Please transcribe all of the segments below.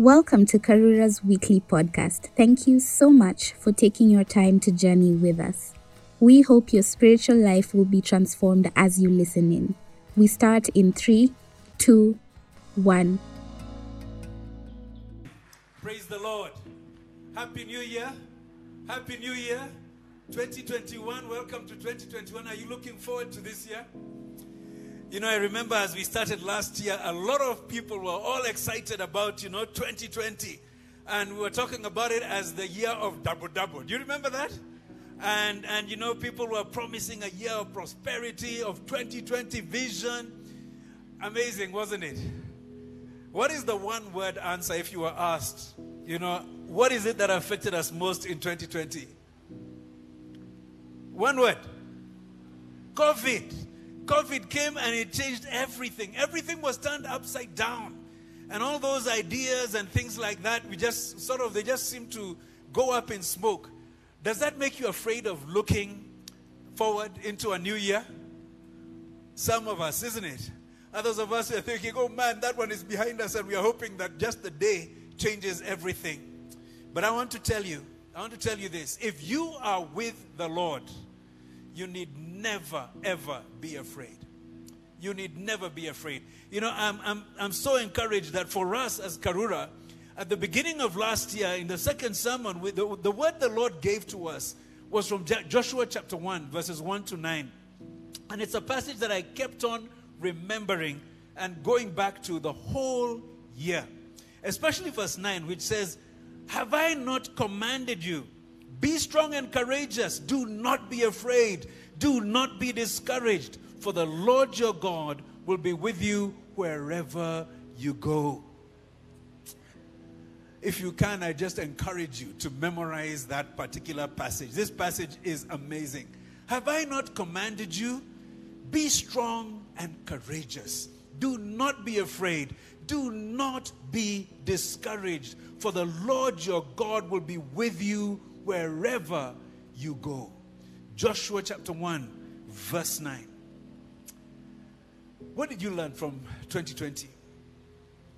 Welcome to Karura's weekly podcast. Thank you so much for taking your time to journey with us. We hope your spiritual life will be transformed as you listen in. We start in three, two, one. Praise the Lord. Happy New Year. Happy New Year. 2021. Welcome to 2021. Are you looking forward to this year? You know, I remember as we started last year, a lot of people were all excited about, you know, 2020. And we were talking about it as the year of double double. Do you remember that? And, and you know, people were promising a year of prosperity, of 2020 vision. Amazing, wasn't it? What is the one word answer if you were asked, you know, what is it that affected us most in 2020? One word COVID. COVID came and it changed everything. Everything was turned upside down. And all those ideas and things like that, we just sort of, they just seem to go up in smoke. Does that make you afraid of looking forward into a new year? Some of us, isn't it? Others of us are thinking, oh man, that one is behind us, and we are hoping that just the day changes everything. But I want to tell you, I want to tell you this. If you are with the Lord, you need never, ever be afraid. You need never be afraid. You know, I'm, I'm, I'm so encouraged that for us as Karura, at the beginning of last year, in the second sermon, we, the, the word the Lord gave to us was from Joshua chapter 1, verses 1 to 9. And it's a passage that I kept on remembering and going back to the whole year. Especially verse 9, which says, Have I not commanded you? Be strong and courageous. Do not be afraid. Do not be discouraged, for the Lord your God will be with you wherever you go. If you can, I just encourage you to memorize that particular passage. This passage is amazing. Have I not commanded you? Be strong and courageous. Do not be afraid. Do not be discouraged, for the Lord your God will be with you wherever you go. Joshua chapter 1, verse 9. What did you learn from 2020?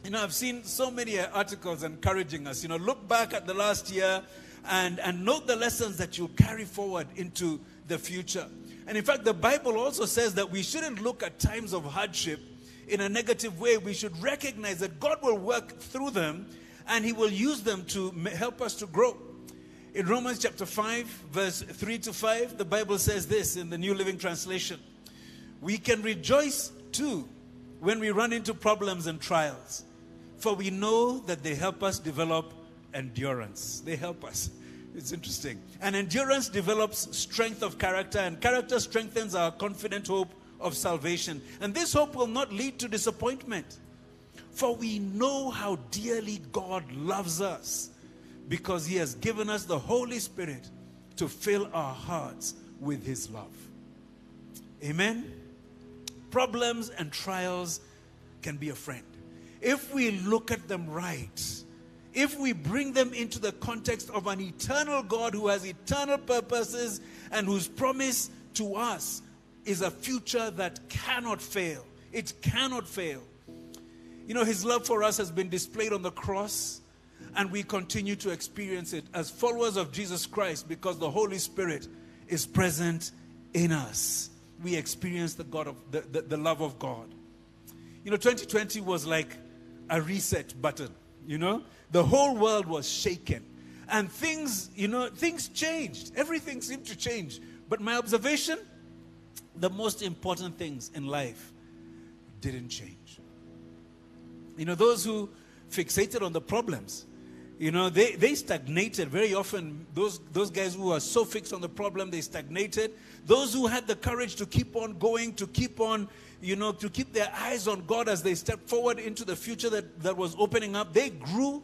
You know, I've seen so many articles encouraging us. You know, look back at the last year and, and note the lessons that you'll carry forward into the future. And in fact, the Bible also says that we shouldn't look at times of hardship in a negative way. We should recognize that God will work through them and He will use them to help us to grow. In Romans chapter 5, verse 3 to 5, the Bible says this in the New Living Translation We can rejoice too when we run into problems and trials, for we know that they help us develop endurance. They help us. It's interesting. And endurance develops strength of character, and character strengthens our confident hope of salvation. And this hope will not lead to disappointment, for we know how dearly God loves us because He has given us the Holy Spirit to fill our hearts with His love. Amen. Problems and trials can be a friend. If we look at them right, if we bring them into the context of an eternal God who has eternal purposes and whose promise to us is a future that cannot fail. It cannot fail. You know, his love for us has been displayed on the cross and we continue to experience it as followers of Jesus Christ because the Holy Spirit is present in us. We experience the God of the, the, the love of God. You know, 2020 was like a reset button, you know? The whole world was shaken. And things, you know, things changed. Everything seemed to change. But my observation, the most important things in life didn't change. You know, those who fixated on the problems, you know, they, they stagnated very often. Those, those guys who are so fixed on the problem, they stagnated. Those who had the courage to keep on going, to keep on, you know, to keep their eyes on God as they stepped forward into the future that, that was opening up, they grew,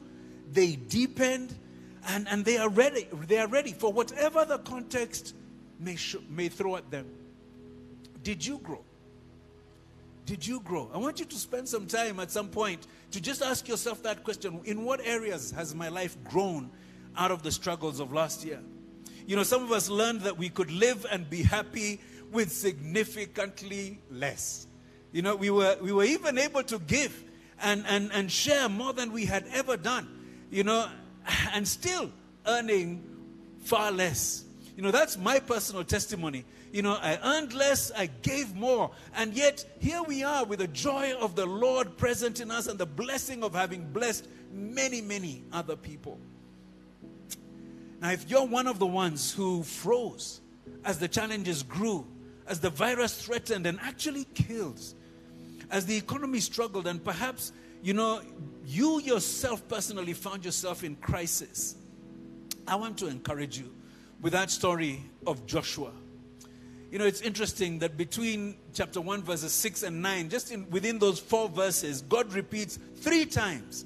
they deepened, and, and they are ready. They are ready for whatever the context may, sh- may throw at them. Did you grow? Did you grow? I want you to spend some time at some point to just ask yourself that question In what areas has my life grown out of the struggles of last year? You know, some of us learned that we could live and be happy with significantly less. You know, we were, we were even able to give and, and, and share more than we had ever done, you know, and still earning far less. You know, that's my personal testimony. You know, I earned less, I gave more. And yet, here we are with the joy of the Lord present in us and the blessing of having blessed many, many other people. Now, if you're one of the ones who froze as the challenges grew, as the virus threatened and actually killed, as the economy struggled, and perhaps, you know, you yourself personally found yourself in crisis, I want to encourage you with that story of Joshua. You know, it's interesting that between chapter 1, verses 6 and 9, just in, within those four verses, God repeats three times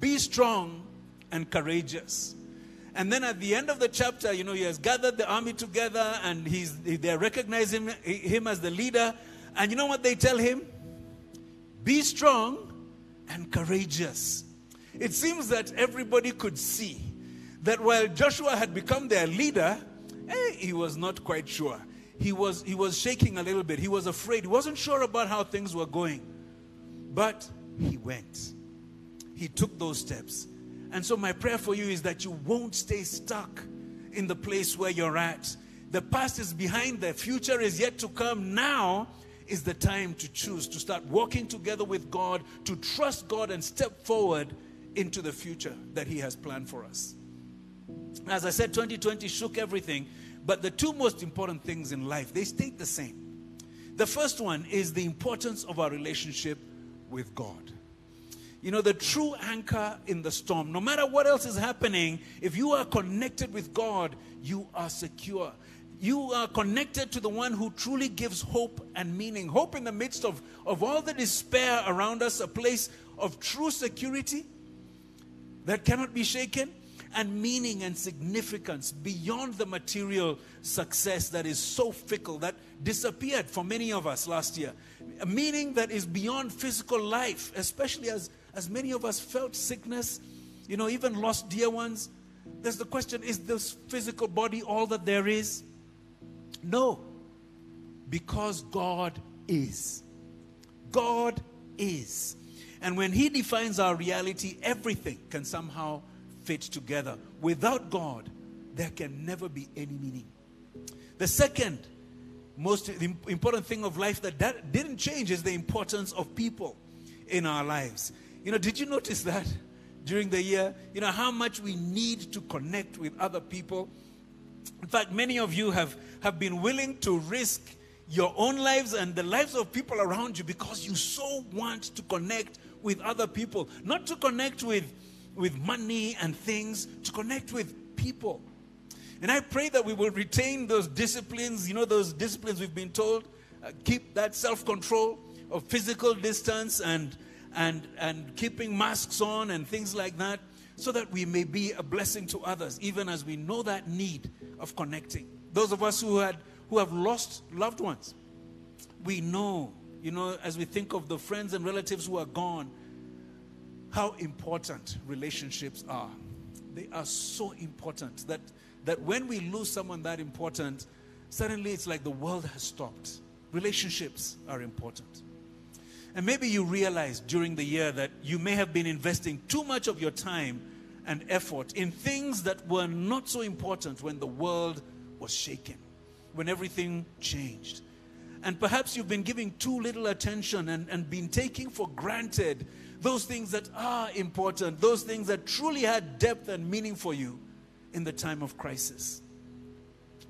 be strong and courageous. And then at the end of the chapter, you know, he has gathered the army together and he's, they recognize him, him as the leader. And you know what they tell him? Be strong and courageous. It seems that everybody could see that while Joshua had become their leader, eh, he was not quite sure. He was, he was shaking a little bit. He was afraid. He wasn't sure about how things were going. But he went. He took those steps. And so, my prayer for you is that you won't stay stuck in the place where you're at. The past is behind, the future is yet to come. Now is the time to choose to start walking together with God, to trust God and step forward into the future that He has planned for us. As I said, 2020 shook everything, but the two most important things in life, they stayed the same. The first one is the importance of our relationship with God. You know, the true anchor in the storm, no matter what else is happening, if you are connected with God, you are secure. You are connected to the one who truly gives hope and meaning. Hope in the midst of, of all the despair around us, a place of true security that cannot be shaken, and meaning and significance beyond the material success that is so fickle, that disappeared for many of us last year. A meaning that is beyond physical life, especially as as many of us felt sickness, you know, even lost dear ones, there's the question is this physical body all that there is? No, because God is. God is. And when He defines our reality, everything can somehow fit together. Without God, there can never be any meaning. The second most important thing of life that, that didn't change is the importance of people in our lives. You know, did you notice that during the year? You know, how much we need to connect with other people. In fact, many of you have, have been willing to risk your own lives and the lives of people around you because you so want to connect with other people. Not to connect with, with money and things, to connect with people. And I pray that we will retain those disciplines, you know, those disciplines we've been told. Uh, keep that self control of physical distance and and, and keeping masks on and things like that, so that we may be a blessing to others, even as we know that need of connecting. Those of us who had who have lost loved ones, we know, you know, as we think of the friends and relatives who are gone, how important relationships are. They are so important that that when we lose someone that important, suddenly it's like the world has stopped. Relationships are important. And maybe you realized during the year that you may have been investing too much of your time and effort in things that were not so important when the world was shaken, when everything changed. And perhaps you've been giving too little attention and, and been taking for granted those things that are important, those things that truly had depth and meaning for you in the time of crisis.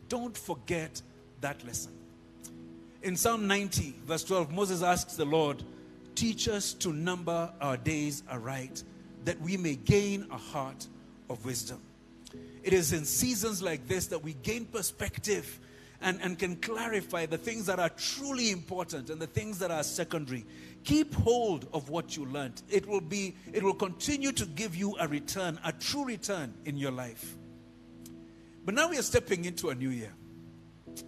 Don't forget that lesson. In Psalm 90, verse 12, Moses asks the Lord, Teach us to number our days aright, that we may gain a heart of wisdom. It is in seasons like this that we gain perspective and, and can clarify the things that are truly important and the things that are secondary. Keep hold of what you learned. It will be, it will continue to give you a return, a true return in your life. But now we are stepping into a new year.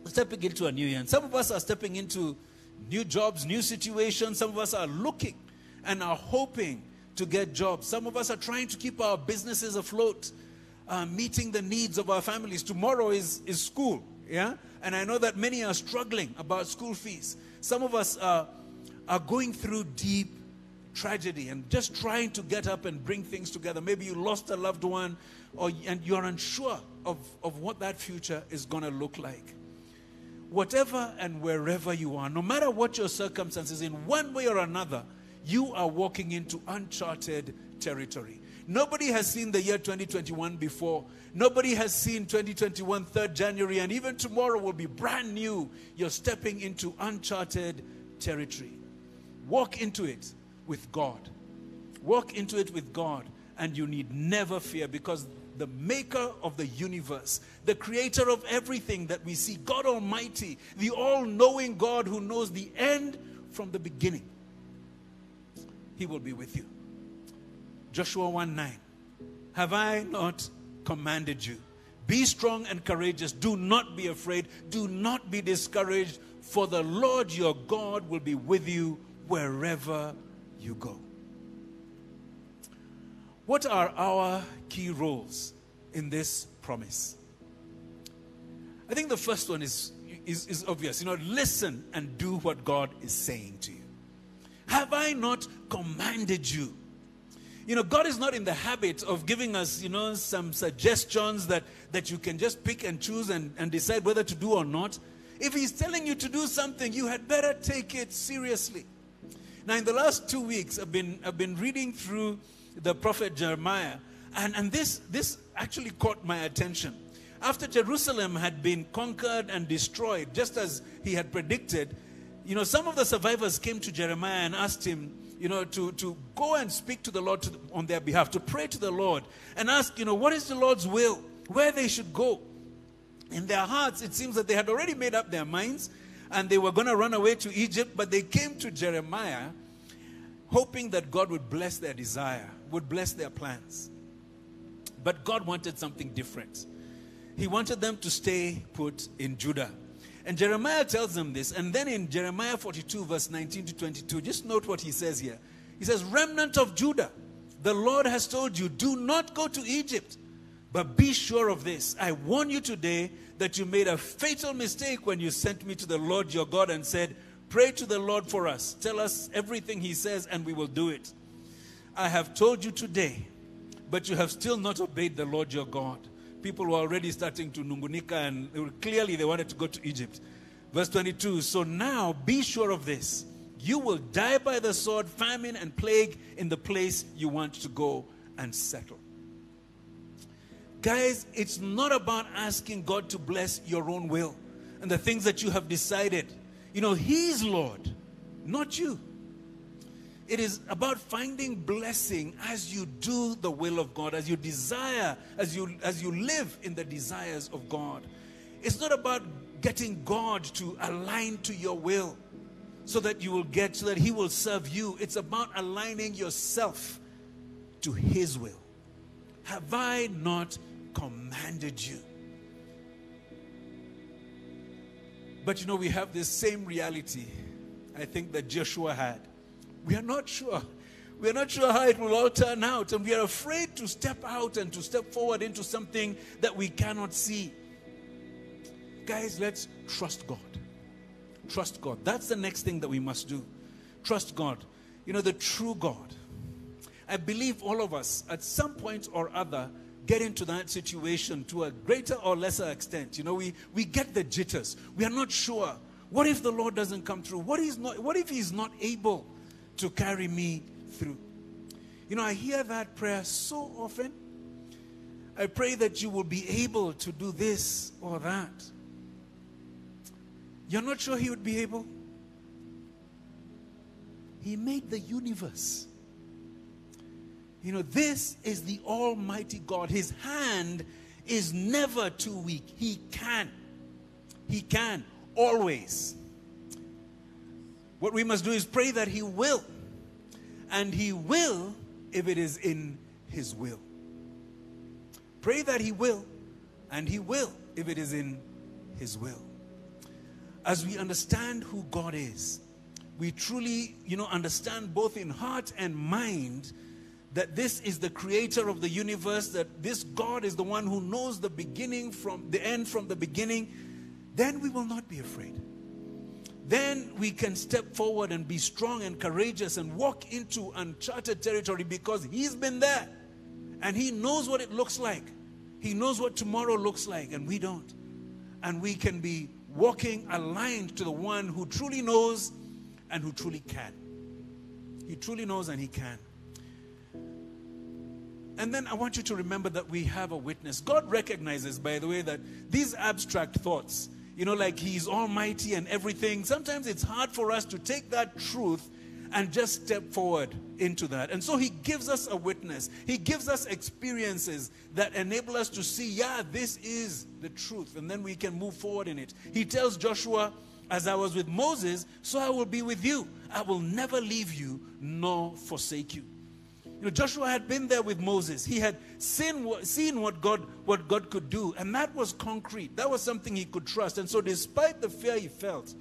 Stepping into a new year. And some of us are stepping into new jobs, new situations. Some of us are looking and are hoping to get jobs. Some of us are trying to keep our businesses afloat, uh, meeting the needs of our families. Tomorrow is, is school, yeah? And I know that many are struggling about school fees. Some of us are, are going through deep tragedy and just trying to get up and bring things together. Maybe you lost a loved one or, and you're unsure of, of what that future is going to look like. Whatever and wherever you are, no matter what your circumstances, in one way or another, you are walking into uncharted territory. Nobody has seen the year 2021 before. Nobody has seen 2021 3rd January, and even tomorrow will be brand new. You're stepping into uncharted territory. Walk into it with God. Walk into it with God, and you need never fear because the maker of the universe, the creator of everything that we see, God Almighty, the all knowing God who knows the end from the beginning, He will be with you. Joshua 1 9. Have I not commanded you? Be strong and courageous. Do not be afraid. Do not be discouraged, for the Lord your God will be with you wherever you go. What are our key roles in this promise? I think the first one is, is, is obvious. You know, listen and do what God is saying to you. Have I not commanded you? You know, God is not in the habit of giving us, you know, some suggestions that, that you can just pick and choose and, and decide whether to do or not. If He's telling you to do something, you had better take it seriously. Now, in the last two weeks, I've been, I've been reading through the prophet Jeremiah, and, and this, this actually caught my attention. After Jerusalem had been conquered and destroyed, just as he had predicted, you know, some of the survivors came to Jeremiah and asked him, you know, to, to go and speak to the Lord to, on their behalf, to pray to the Lord and ask, you know, what is the Lord's will, where they should go. In their hearts, it seems that they had already made up their minds and they were going to run away to Egypt, but they came to Jeremiah hoping that God would bless their desire, would bless their plans. But God wanted something different. He wanted them to stay put in Judah. And Jeremiah tells them this. And then in Jeremiah 42, verse 19 to 22, just note what he says here. He says, Remnant of Judah, the Lord has told you, do not go to Egypt. But be sure of this. I warn you today that you made a fatal mistake when you sent me to the Lord your God and said, Pray to the Lord for us. Tell us everything He says, and we will do it. I have told you today, but you have still not obeyed the Lord your God people were already starting to nungunika and they were, clearly they wanted to go to Egypt. Verse 22 So now be sure of this you will die by the sword, famine, and plague in the place you want to go and settle. Guys, it's not about asking God to bless your own will and the things that you have decided. You know, He's Lord, not you. It is about finding blessing as you do the will of God, as you desire, as you as you live in the desires of God. It's not about getting God to align to your will so that you will get so that he will serve you. It's about aligning yourself to his will. Have I not commanded you? But you know, we have this same reality, I think, that Joshua had. We are not sure. We are not sure how it will all turn out, and we are afraid to step out and to step forward into something that we cannot see. Guys, let's trust God. Trust God. That's the next thing that we must do. Trust God. You know, the true God. I believe all of us, at some point or other, get into that situation to a greater or lesser extent. You know, we, we get the jitters. We are not sure. What if the Lord doesn't come through? What, is not, what if He's not able? To carry me through. You know, I hear that prayer so often. I pray that you will be able to do this or that. You're not sure He would be able? He made the universe. You know, this is the Almighty God. His hand is never too weak. He can. He can always. What we must do is pray that He will. And He will if it is in His will. Pray that He will. And He will if it is in His will. As we understand who God is, we truly, you know, understand both in heart and mind that this is the creator of the universe, that this God is the one who knows the beginning from the end from the beginning, then we will not be afraid. Then we can step forward and be strong and courageous and walk into uncharted territory because He's been there and He knows what it looks like. He knows what tomorrow looks like, and we don't. And we can be walking aligned to the one who truly knows and who truly can. He truly knows and He can. And then I want you to remember that we have a witness. God recognizes, by the way, that these abstract thoughts, you know, like He's almighty and everything, sometimes it's hard for us to take that truth and just step forward into that. And so He gives us a witness, He gives us experiences that enable us to see, yeah, this is the truth. And then we can move forward in it. He tells Joshua, as I was with Moses, so I will be with you. I will never leave you nor forsake you. You know, Joshua had been there with Moses. He had seen, seen what God what God could do, and that was concrete. That was something he could trust. And so, despite the fear he felt,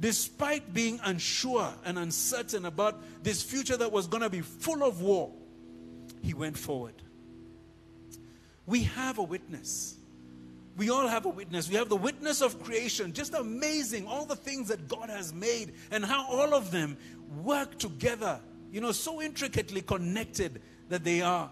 despite being unsure and uncertain about this future that was going to be full of war, he went forward. We have a witness. We all have a witness. We have the witness of creation. Just amazing, all the things that God has made and how all of them work together you know, so intricately connected that they are.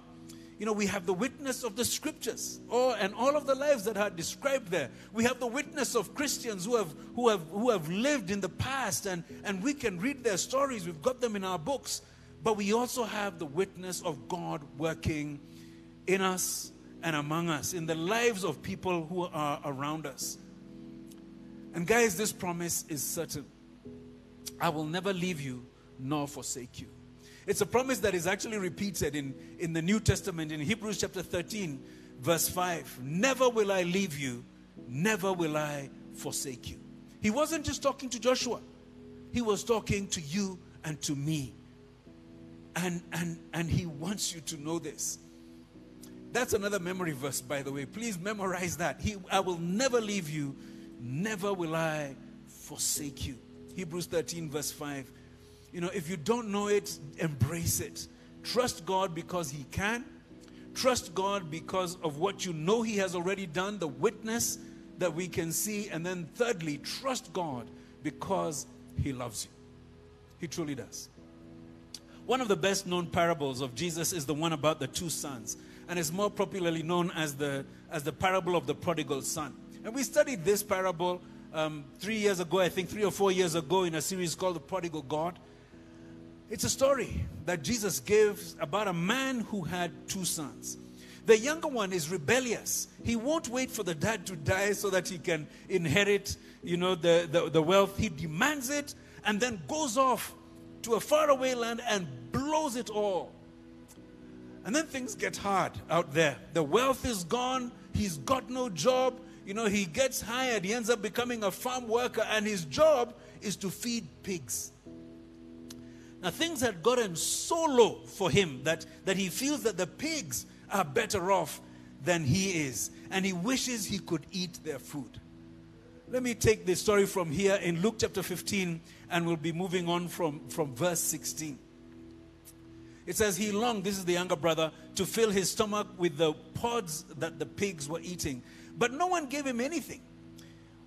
You know, we have the witness of the scriptures, oh, and all of the lives that are described there. We have the witness of Christians who have who have who have lived in the past, and and we can read their stories. We've got them in our books, but we also have the witness of God working in us and among us, in the lives of people who are around us. And guys, this promise is certain. I will never leave you nor forsake you. It's a promise that is actually repeated in, in the New Testament in Hebrews chapter 13, verse 5. Never will I leave you, never will I forsake you. He wasn't just talking to Joshua, he was talking to you and to me. And, and, and he wants you to know this. That's another memory verse, by the way. Please memorize that. He, I will never leave you, never will I forsake you. Hebrews 13, verse 5. You know, if you don't know it, embrace it. Trust God because He can. Trust God because of what you know He has already done, the witness that we can see. And then, thirdly, trust God because He loves you. He truly does. One of the best known parables of Jesus is the one about the two sons, and is more popularly known as the, as the parable of the prodigal son. And we studied this parable um, three years ago, I think three or four years ago, in a series called The Prodigal God. It's a story that Jesus gives about a man who had two sons. The younger one is rebellious. He won't wait for the dad to die so that he can inherit, you know, the, the, the wealth. He demands it and then goes off to a faraway land and blows it all. And then things get hard out there. The wealth is gone. He's got no job. You know, he gets hired. He ends up becoming a farm worker, and his job is to feed pigs. Now, things had gotten so low for him that, that he feels that the pigs are better off than he is, and he wishes he could eat their food. Let me take this story from here in Luke chapter 15, and we'll be moving on from, from verse 16. It says, He longed, this is the younger brother, to fill his stomach with the pods that the pigs were eating, but no one gave him anything.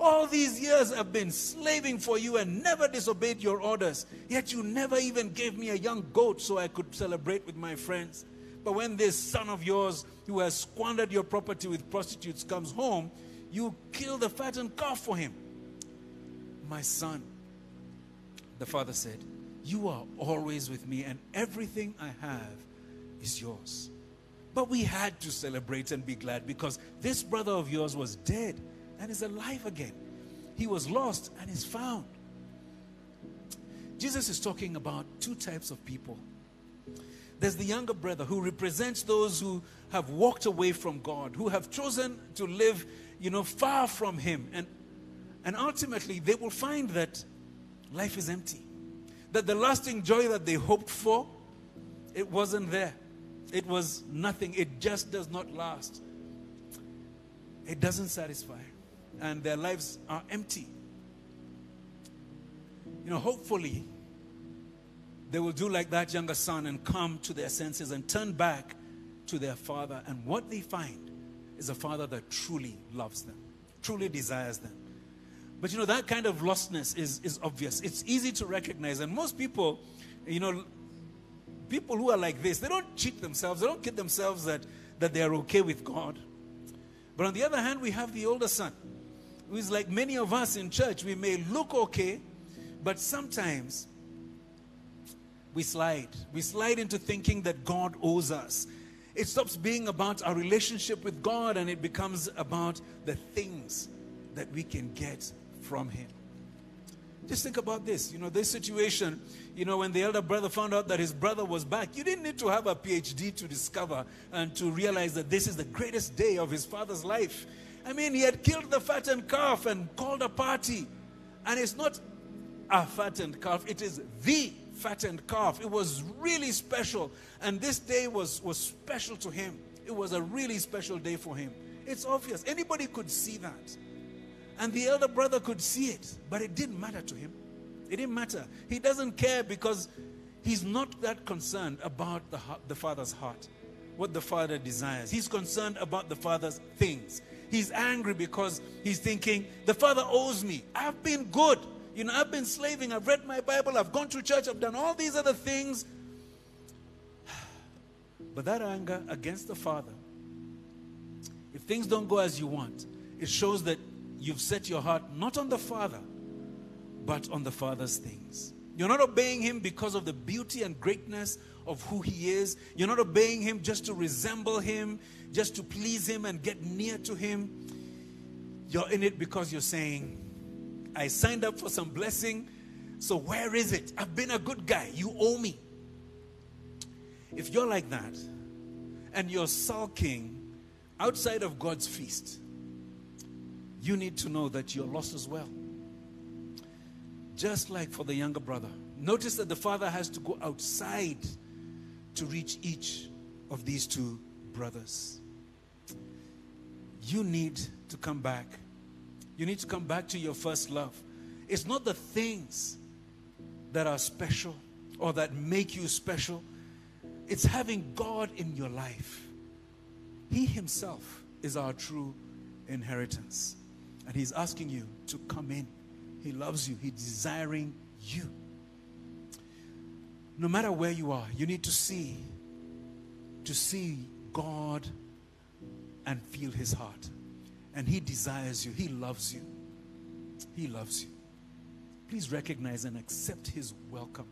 all these years I've been slaving for you and never disobeyed your orders. Yet you never even gave me a young goat so I could celebrate with my friends. But when this son of yours, who has squandered your property with prostitutes, comes home, you kill the fattened calf for him. My son, the father said, You are always with me, and everything I have is yours. But we had to celebrate and be glad because this brother of yours was dead and is alive again. He was lost and is found. Jesus is talking about two types of people. There's the younger brother who represents those who have walked away from God, who have chosen to live, you know, far from Him. And, and ultimately, they will find that life is empty. That the lasting joy that they hoped for, it wasn't there. It was nothing. It just does not last. It doesn't satisfy. And their lives are empty. You know, hopefully, they will do like that younger son and come to their senses and turn back to their father. And what they find is a father that truly loves them, truly desires them. But you know, that kind of lostness is, is obvious. It's easy to recognize. And most people, you know, people who are like this, they don't cheat themselves, they don't kid themselves that, that they are okay with God. But on the other hand, we have the older son, who is like many of us in church. We may look okay, but sometimes we slide. We slide into thinking that God owes us. It stops being about our relationship with God and it becomes about the things that we can get from Him. Just think about this. You know, this situation, you know, when the elder brother found out that his brother was back, you didn't need to have a PhD to discover and to realize that this is the greatest day of his father's life. I mean, he had killed the fattened calf and called a party. And it's not a fattened calf, it is the fattened calf. It was really special. And this day was, was special to him. It was a really special day for him. It's obvious. Anybody could see that. And the elder brother could see it, but it didn't matter to him. It didn't matter. He doesn't care because he's not that concerned about the, the father's heart, what the father desires. He's concerned about the father's things. He's angry because he's thinking, the father owes me. I've been good. You know, I've been slaving. I've read my Bible. I've gone to church. I've done all these other things. But that anger against the father, if things don't go as you want, it shows that you've set your heart not on the Father, but on the Father's things. You're not obeying Him because of the beauty and greatness of who He is. You're not obeying Him just to resemble Him, just to please Him and get near to Him. You're in it because you're saying, I signed up for some blessing, so where is it? I've been a good guy. You owe me. If you're like that and you're sulking outside of God's feast, you need to know that you're lost as well. Just like for the younger brother. Notice that the father has to go outside to reach each of these two brothers. You need to come back. You need to come back to your first love. It's not the things that are special or that make you special, it's having God in your life. He Himself is our true inheritance. And He's asking you to come in. He loves you, He's desiring you. No matter where you are, you need to see, to see God and feel His heart. And He desires you, He loves you. He loves you. Please recognize and accept His welcome.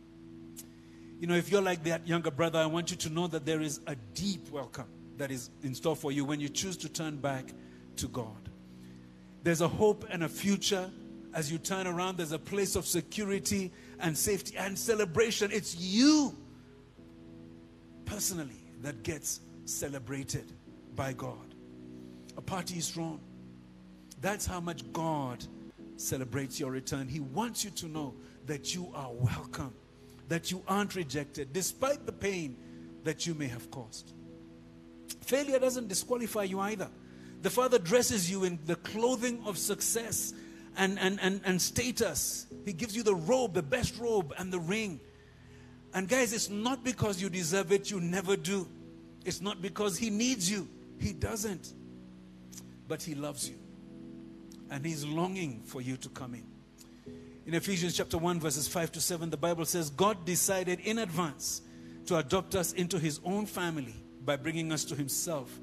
You know, if you're like that younger brother, I want you to know that there is a deep welcome that is in store for you when you choose to turn back to God. There's a hope and a future as you turn around. There's a place of security and safety and celebration. It's you personally that gets celebrated by God. A party is thrown. That's how much God celebrates your return. He wants you to know that you are welcome, that you aren't rejected, despite the pain that you may have caused. Failure doesn't disqualify you either. The Father dresses you in the clothing of success and, and, and, and status. He gives you the robe, the best robe, and the ring. And guys, it's not because you deserve it, you never do. It's not because He needs you, He doesn't. But He loves you. and He's longing for you to come in. In Ephesians chapter 1, verses 5 to 7, the Bible says, God decided in advance to adopt us into His own family by bringing us to Himself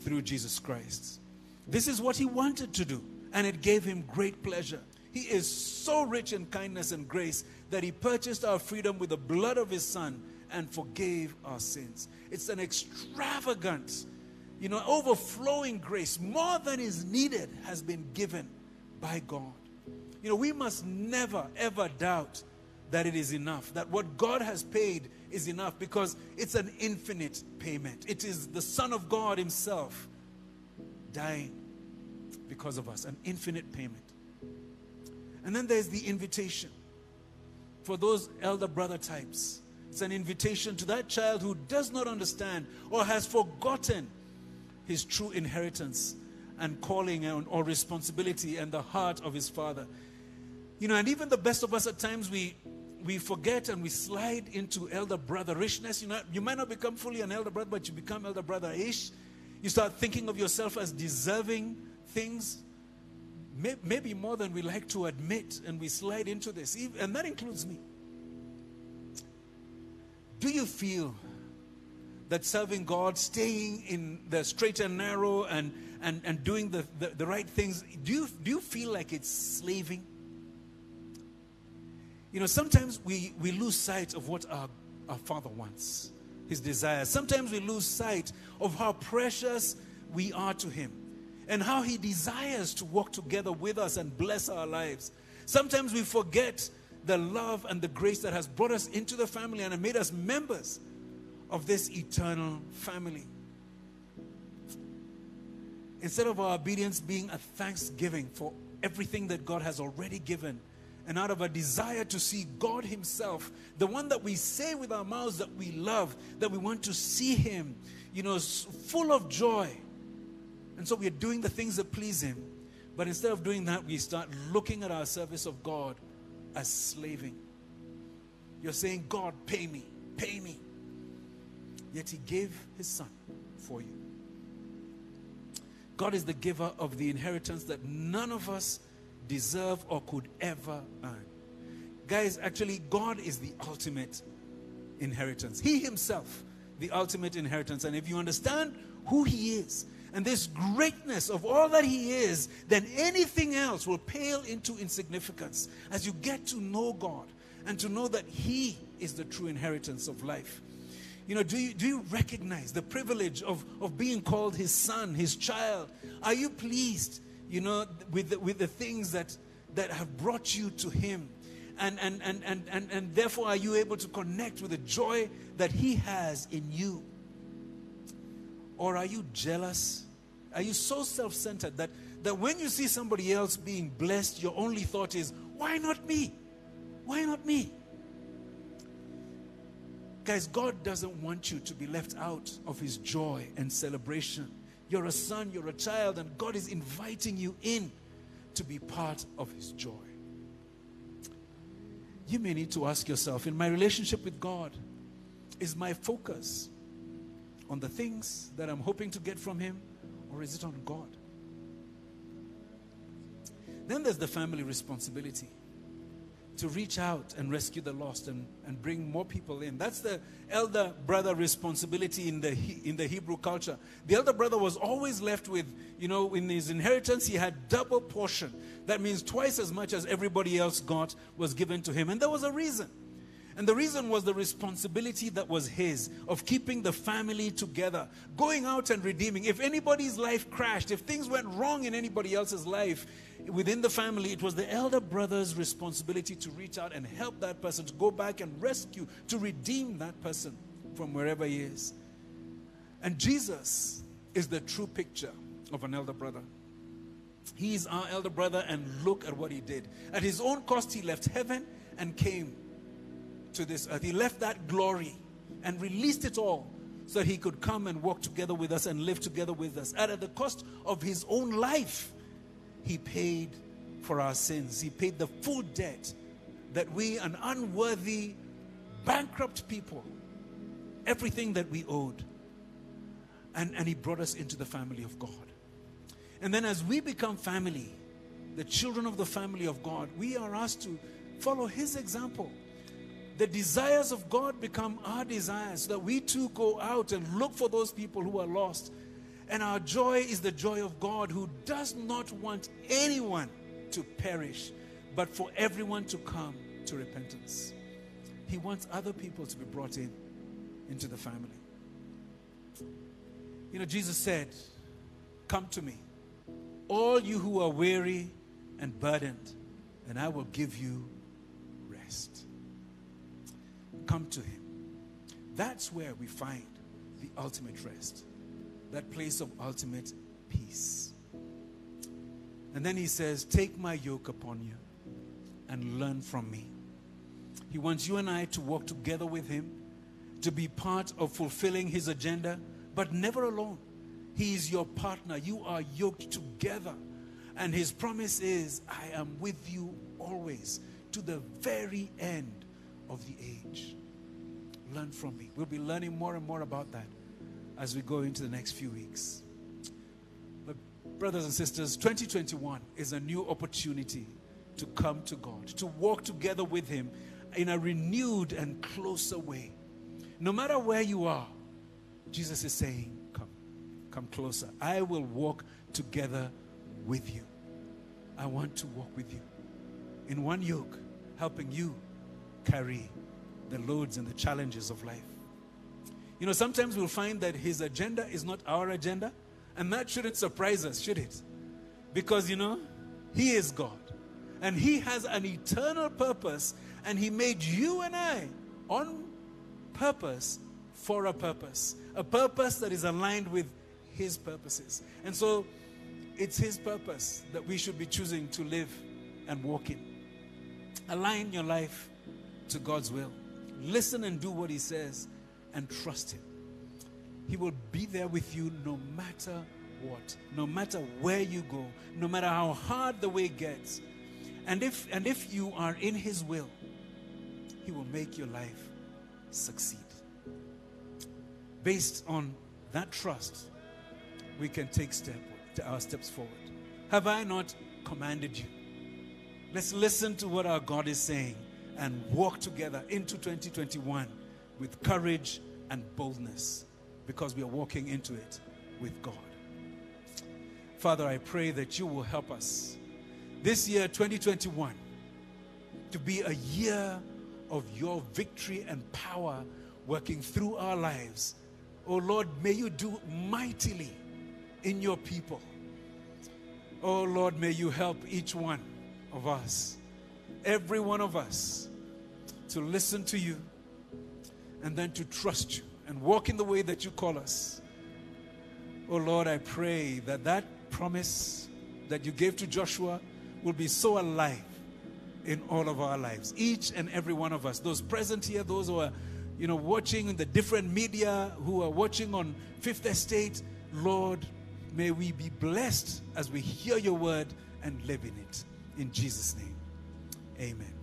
through Jesus Christ. This is what He wanted to do, and it gave Him great pleasure. He is so rich in kindness and grace that He purchased our freedom with the blood of His Son and forgave our sins. It's an extravagant, you know, overflowing grace. More than is needed has been given by God. You know, we must never, ever doubt that it is enough, that what God has paid is enough because it's an infinite payment. It is the Son of God Himself dying because of us, an infinite payment. And then there's the invitation for those elder brother types it's an invitation to that child who does not understand or has forgotten his true inheritance and calling and, or responsibility and the heart of his father. You know, and even the best of us at times we we forget and we slide into elder brotherishness. You know, you might not become fully an elder brother, but you become elder brother-ish. You start thinking of yourself as deserving things, maybe more than we like to admit, and we slide into this, and that includes me. Do you feel that serving God, staying in the straight and narrow and, and, and doing the, the, the right things, do you, do you feel like it's slaving? You know, sometimes we, we lose sight of what our, our Father wants, His desires. Sometimes we lose sight of how precious we are to Him and how He desires to walk together with us and bless our lives. Sometimes we forget the love and the grace that has brought us into the family and made us members of this eternal family. Instead of our obedience being a thanksgiving for everything that God has already given, and out of a desire to see God Himself, the one that we say with our mouths that we love, that we want to see Him, you know, full of joy. And so we are doing the things that please Him. But instead of doing that, we start looking at our service of God as slaving. You're saying, God, pay me, pay me. Yet He gave His Son for you. God is the giver of the inheritance that none of us deserve or could ever earn. Guys, actually, God is the ultimate inheritance. He Himself, the ultimate inheritance. And if you understand who He is, and this greatness of all that He is, then anything else will pale into insignificance as you get to know God and to know that He is the true inheritance of life. You know, do you, do you recognize the privilege of, of being called His son, His child? Are you pleased, you know, with the, with the things that, that have brought you to Him? And, and, and, and, and, and therefore, are you able to connect with the joy that He has in you? Or are you jealous? Are you so self centered that, that when you see somebody else being blessed, your only thought is, why not me? Why not me? Guys, God doesn't want you to be left out of His joy and celebration. You're a son, you're a child, and God is inviting you in to be part of His joy. You may need to ask yourself in my relationship with God, is my focus on the things that I'm hoping to get from Him, or is it on God? Then there's the family responsibility to reach out and rescue the lost and, and bring more people in. That's the elder brother responsibility in the, in the Hebrew culture. The elder brother was always left with, you know, in his inheritance, he had double portion. That means twice as much as everybody else got was given to him. And there was a reason. And the reason was the responsibility that was his of keeping the family together, going out and redeeming. If anybody's life crashed, if things went wrong in anybody else's life within the family, it was the elder brother's responsibility to reach out and help that person, to go back and rescue, to redeem that person from wherever he is. And Jesus is the true picture of an elder brother. He is our elder brother, and look at what he did. At his own cost, he left heaven and came to this earth. He left that glory and released it all so that he could come and walk together with us and live together with us. And at the cost of his own life, he paid for our sins. He paid the full debt that we, an unworthy, bankrupt people, everything that we owed. And, and he brought us into the family of God. And then as we become family, the children of the family of God, we are asked to follow His example. The desires of God become our desires so that we too go out and look for those people who are lost. And our joy is the joy of God who does not want anyone to perish, but for everyone to come to repentance. He wants other people to be brought in into the family. You know, Jesus said, Come to me, all you who are weary and burdened, and I will give you rest. Come to Him. That's where we find the ultimate rest, that place of ultimate peace. And then He says, Take my yoke upon you and learn from me. He wants you and I to walk together with Him, to be part of fulfilling His agenda, but never alone. He is your partner. You are yoked together. And His promise is, I am with you always to the very end of the age. Learn from me. We'll be learning more and more about that as we go into the next few weeks. But, brothers and sisters, 2021 is a new opportunity to come to God, to walk together with Him in a renewed and closer way. No matter where you are, Jesus is saying, Come, come closer. I will walk together with you. I want to walk with you in one yoke, helping you carry the loads and the challenges of life. You know, sometimes we'll find that his agenda is not our agenda, and that shouldn't surprise us, should it? Because, you know, he is God, and he has an eternal purpose, and he made you and I on purpose for a purpose, a purpose that is aligned with his purposes. And so, it's his purpose that we should be choosing to live and walk in. Align your life to God's will. Listen and do what He says and trust Him. He will be there with you no matter what, no matter where you go, no matter how hard the way gets. And if, and if you are in His will, He will make your life succeed. Based on that trust, we can take step, our steps forward. Have I not commanded you? Let's listen to what our God is saying and walk together into 2021 with courage and boldness because we are walking into it with God. Father, I pray that you will help us this year, 2021, to be a year of your victory and power working through our lives. Oh Lord, may you do mightily in your people. Oh Lord, may you help each one of us, every one of us, to listen to you and then to trust you and walk in the way that you call us. Oh Lord, I pray that that promise that you gave to Joshua will be so alive in all of our lives. Each and every one of us, those present here, those who are, you know, watching in the different media, who are watching on Fifth Estate, Lord, may we be blessed as we hear your word and live in it. In Jesus' name, amen.